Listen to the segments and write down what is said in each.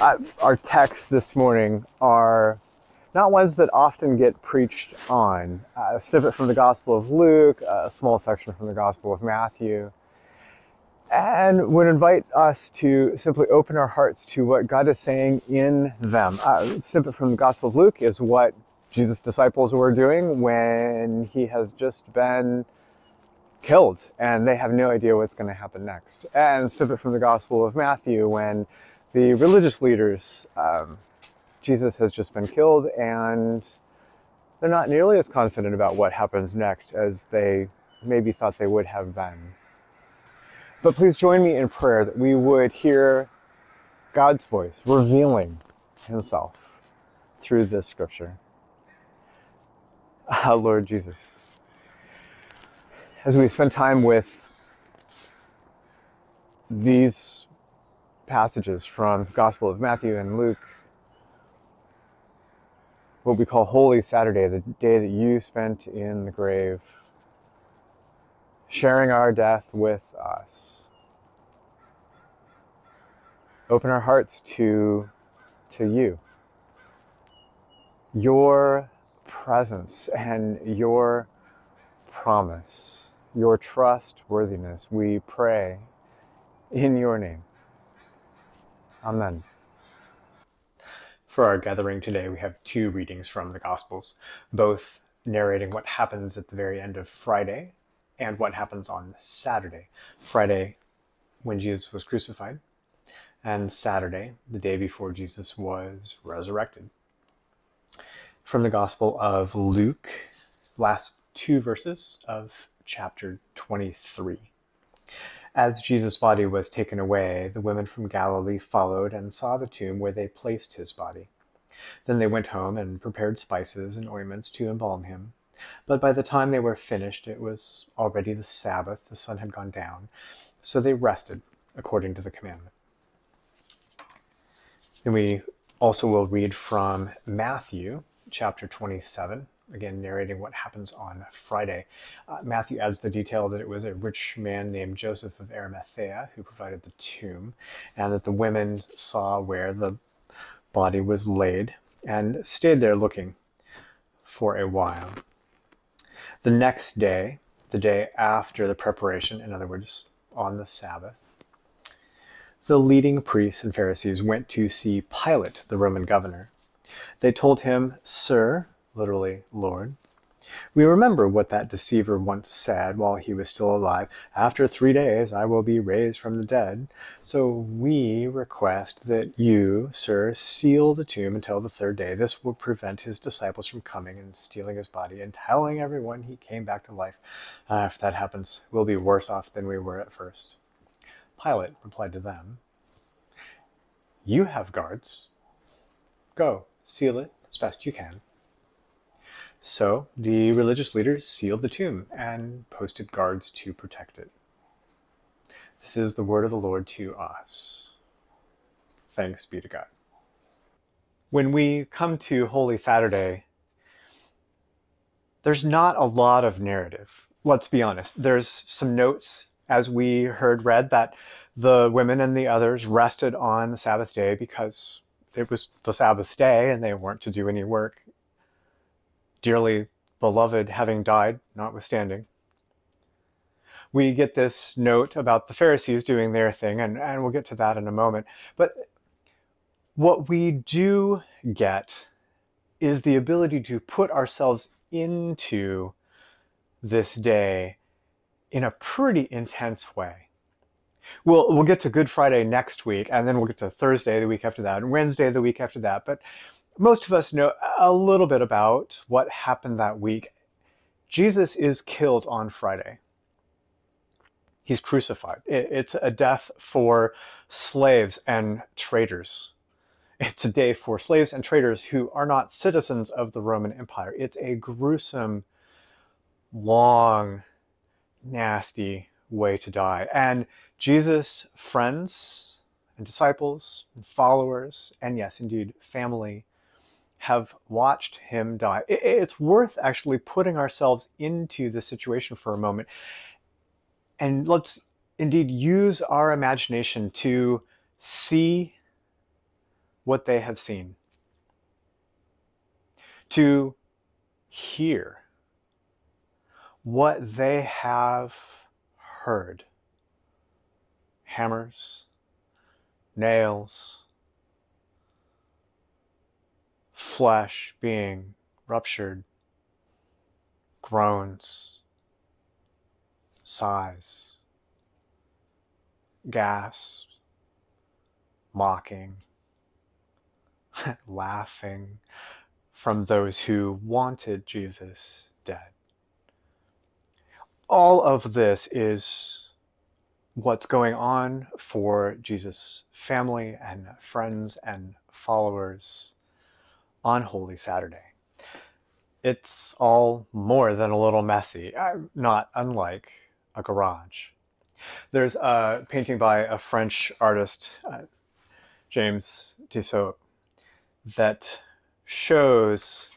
our texts this morning are not ones that often get preached on. Uh, a snippet from the Gospel of Luke, a small section from the Gospel of Matthew, and would invite us to simply open our hearts to what God is saying in them. Uh, a snippet from the Gospel of Luke is what Jesus' disciples were doing when he has just been killed and they have no idea what's going to happen next. And a snippet from the Gospel of Matthew when the religious leaders, um, Jesus has just been killed, and they're not nearly as confident about what happens next as they maybe thought they would have been. But please join me in prayer that we would hear God's voice revealing Himself through this scripture. Ah, Lord Jesus, as we spend time with these passages from Gospel of Matthew and Luke, what we call Holy Saturday, the day that you spent in the grave, sharing our death with us. Open our hearts to, to you. Your presence and your promise, your trustworthiness, we pray in your name. Amen. For our gathering today, we have two readings from the Gospels, both narrating what happens at the very end of Friday and what happens on Saturday. Friday, when Jesus was crucified, and Saturday, the day before Jesus was resurrected. From the Gospel of Luke, last two verses of chapter 23. As Jesus' body was taken away, the women from Galilee followed and saw the tomb where they placed his body. Then they went home and prepared spices and ointments to embalm him. But by the time they were finished, it was already the Sabbath, the sun had gone down, so they rested according to the commandment. And we also will read from Matthew chapter 27, again narrating what happens on Friday. Uh, Matthew adds the detail that it was a rich man named Joseph of Arimathea who provided the tomb, and that the women saw where the body was laid and stayed there looking for a while. The next day, the day after the preparation, in other words, on the Sabbath, the leading priests and Pharisees went to see Pilate, the Roman governor. They told him, Sir, literally Lord. We remember what that deceiver once said while he was still alive After three days I will be raised from the dead. So we request that you, sir, seal the tomb until the third day. This will prevent his disciples from coming and stealing his body and telling everyone he came back to life. Uh, if that happens, we'll be worse off than we were at first. Pilate replied to them, You have guards. Go, seal it as best you can. So the religious leaders sealed the tomb and posted guards to protect it. This is the word of the Lord to us. Thanks be to God. When we come to Holy Saturday, there's not a lot of narrative. Let's be honest. There's some notes, as we heard read, that the women and the others rested on the Sabbath day because it was the Sabbath day and they weren't to do any work dearly beloved having died, notwithstanding. We get this note about the Pharisees doing their thing, and, and we'll get to that in a moment. But What we do get is the ability to put ourselves into this day in a pretty intense way. We'll, we'll get to Good Friday next week, and then we'll get to Thursday the week after that, and Wednesday the week after that. But most of us know a little bit about what happened that week. Jesus is killed on Friday. He's crucified. It's a death for slaves and traitors. It's a day for slaves and traitors who are not citizens of the Roman Empire. It's a gruesome, long, nasty way to die. And Jesus' friends and disciples and followers, and yes, indeed, family, have watched him die. It's worth actually putting ourselves into the situation for a moment. And let's indeed use our imagination to see what they have seen, to hear what they have heard hammers, nails, flesh being ruptured, groans, sighs, gasps, mocking, laughing from those who wanted Jesus dead. All of this is what's going on for Jesus' family and friends and followers on Holy Saturday. It's all more than a little messy, uh, not unlike a garage. There's a painting by a French artist, uh, James Tissot, that shows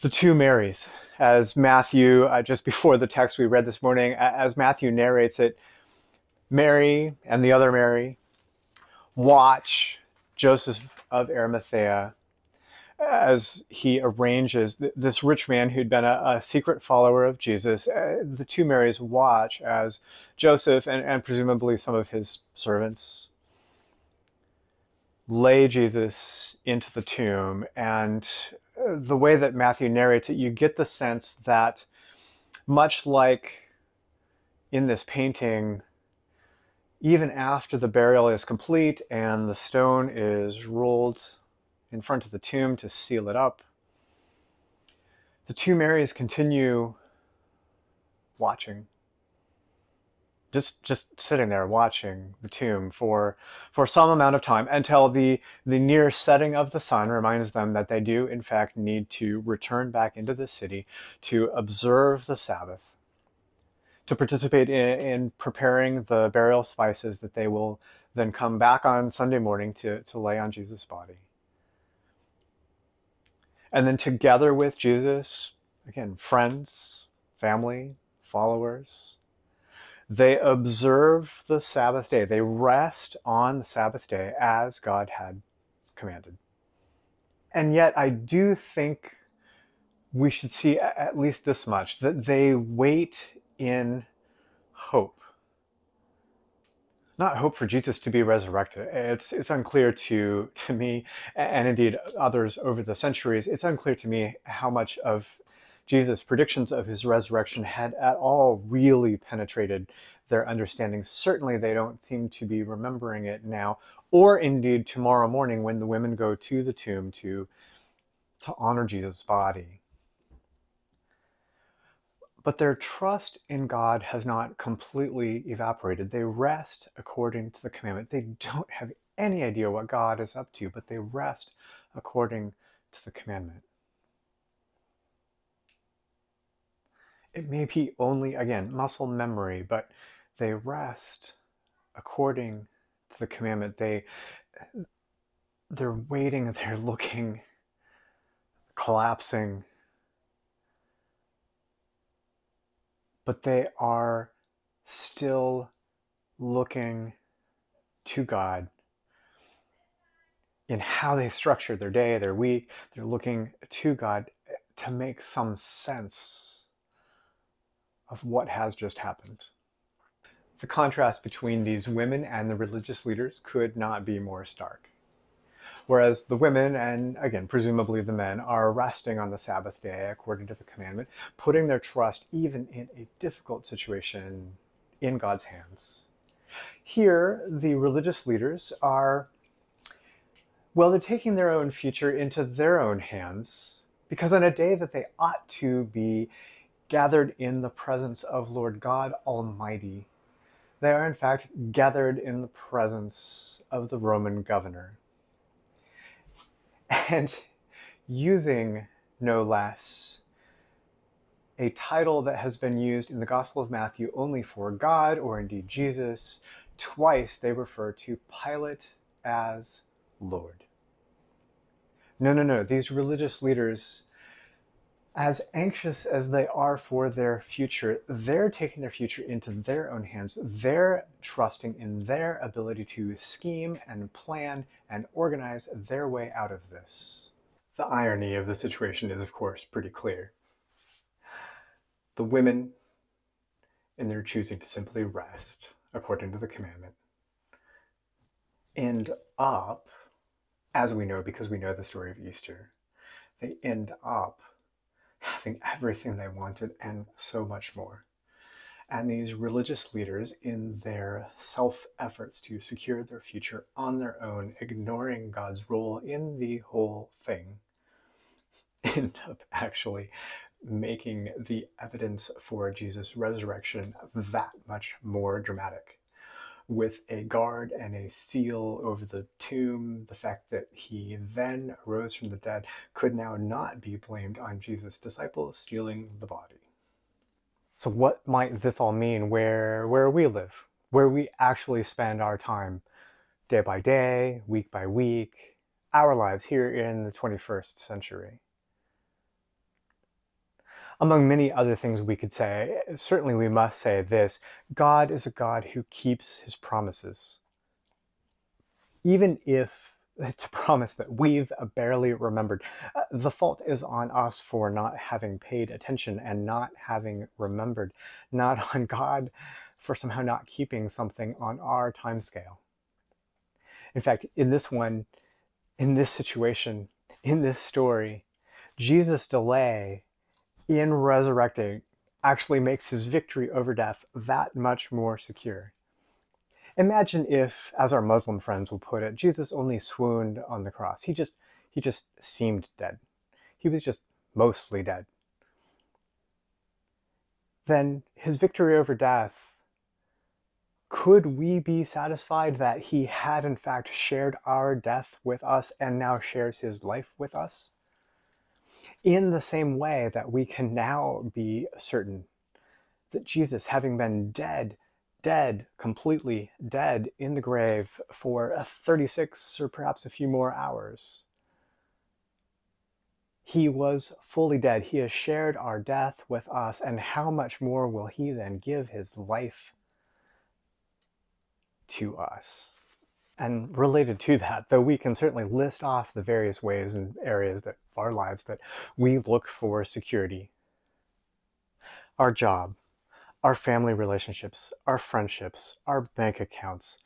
the two Marys. As Matthew, uh, just before the text we read this morning, as Matthew narrates it, Mary and the other Mary watch Joseph of Arimathea as he arranges this rich man who'd been a, a secret follower of Jesus. Uh, the two Marys watch as Joseph and, and presumably some of his servants lay Jesus into the tomb. And uh, the way that Matthew narrates it, you get the sense that much like in this painting, even after the burial is complete and the stone is rolled in front of the tomb to seal it up, the two Marys continue watching. Just just sitting there watching the tomb for for some amount of time until the the near setting of the sun reminds them that they do in fact need to return back into the city to observe the Sabbath, to participate in, in preparing the burial spices that they will then come back on Sunday morning to, to lay on Jesus' body. And then together with Jesus, again, friends, family, followers, they observe the Sabbath day. They rest on the Sabbath day as God had commanded. And yet, I do think we should see at least this much that they wait in hope. Not hope for Jesus to be resurrected. It's, it's unclear to, to me, and indeed others over the centuries, it's unclear to me how much of Jesus' predictions of his resurrection had at all really penetrated their understanding. Certainly, they don't seem to be remembering it now, or indeed tomorrow morning when the women go to the tomb to, to honor Jesus' body. But their trust in God has not completely evaporated. They rest according to the commandment. They don't have any idea what God is up to, but they rest according to the commandment. it may be only, again, muscle memory, but they rest according to the commandment. They, they're waiting, they're looking, collapsing, but they are still looking to God in how they structure their day, their week. They're looking to God to make some sense of what has just happened. The contrast between these women and the religious leaders could not be more stark. Whereas the women, and again, presumably the men, are resting on the Sabbath day according to the commandment, putting their trust, even in a difficult situation, in God's hands. Here, the religious leaders are, well, they're taking their own future into their own hands because on a day that they ought to be gathered in the presence of Lord God Almighty, they are in fact gathered in the presence of the Roman governor. And using no less a title that has been used in the Gospel of Matthew only for God or indeed Jesus. Twice they refer to Pilate as Lord. No, no, no. These religious leaders, as anxious as they are for their future, they're taking their future into their own hands. They're trusting in their ability to scheme and plan and organize their way out of this. The irony of the situation is, of course, pretty clear the women in their choosing to simply rest according to the commandment end up, as we know because we know the story of Easter, they end up having everything they wanted and so much more. And these religious leaders, in their self efforts to secure their future on their own, ignoring God's role in the whole thing, end up actually making the evidence for Jesus' resurrection that much more dramatic. With a guard and a seal over the tomb, the fact that he then rose from the dead could now not be blamed on Jesus' disciples stealing the body. So, what might this all mean where, where we live, where we actually spend our time day by day, week by week, our lives here in the 21st century? Among many other things we could say, certainly we must say this God is a God who keeps his promises. Even if it's a promise that we've barely remembered, uh, the fault is on us for not having paid attention and not having remembered, not on God for somehow not keeping something on our time scale. In fact, in this one, in this situation, in this story, Jesus' delay in resurrecting actually makes his victory over death that much more secure. Imagine if, as our Muslim friends will put it, Jesus only swooned on the cross. He just he just seemed dead. He was just mostly dead. Then his victory over death could we be satisfied that he had in fact shared our death with us and now shares his life with us? In the same way that we can now be certain that Jesus, having been dead, dead, completely dead in the grave for 36 or perhaps a few more hours, he was fully dead. He has shared our death with us, and how much more will he then give his life to us? And related to that, though we can certainly list off the various ways and areas that of our lives that we look for security. Our job, our family relationships, our friendships, our bank accounts,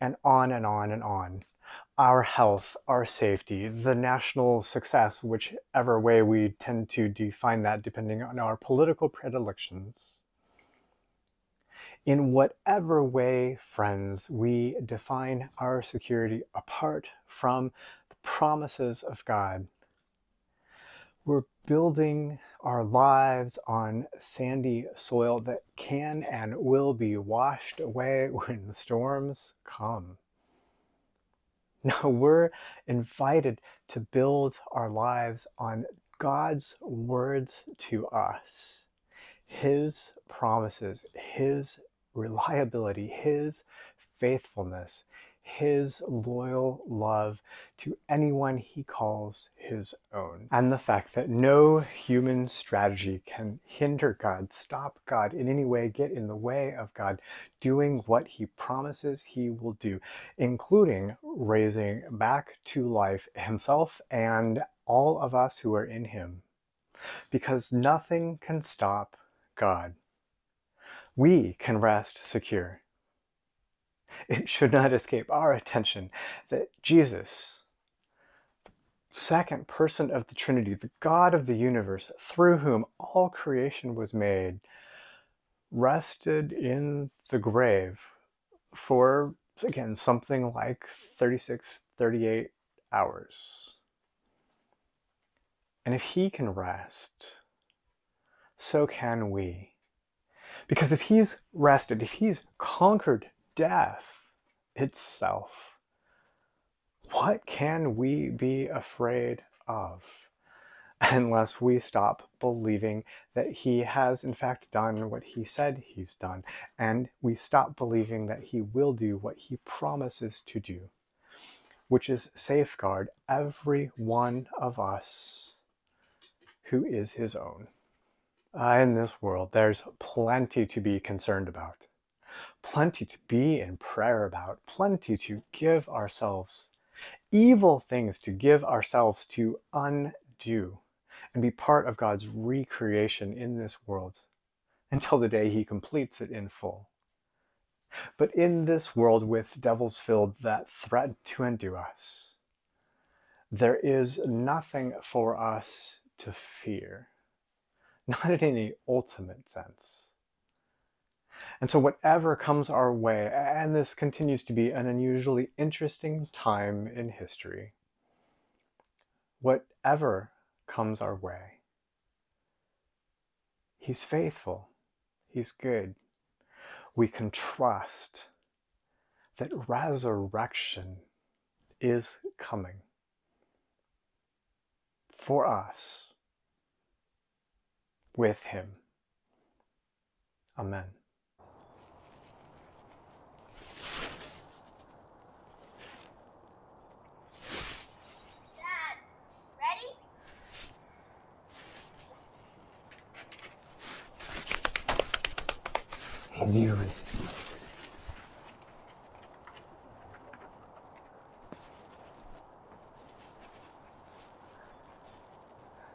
and on and on and on. Our health, our safety, the national success, whichever way we tend to define that depending on our political predilections in whatever way, friends, we define our security apart from the promises of God, we're building our lives on sandy soil that can and will be washed away when the storms come. No, we're invited to build our lives on God's words to us, His promises, His reliability, his faithfulness, his loyal love to anyone he calls his own. And the fact that no human strategy can hinder God, stop God in any way, get in the way of God doing what he promises he will do, including raising back to life himself and all of us who are in him. Because nothing can stop God we can rest secure. It should not escape our attention that Jesus, second person of the Trinity, the God of the universe, through whom all creation was made, rested in the grave for, again, something like 36, 38 hours. And if he can rest, so can we. Because if he's rested, if he's conquered death itself, what can we be afraid of? Unless we stop believing that he has, in fact, done what he said he's done, and we stop believing that he will do what he promises to do, which is safeguard every one of us who is his own. Uh, in this world, there's plenty to be concerned about, plenty to be in prayer about, plenty to give ourselves, evil things to give ourselves to undo and be part of God's recreation in this world until the day he completes it in full. But in this world with devils filled that threaten to undo us, there is nothing for us to fear, not in any ultimate sense. And so, whatever comes our way, and this continues to be an unusually interesting time in history, whatever comes our way, He's faithful, He's good. We can trust that resurrection is coming for us with him. Amen.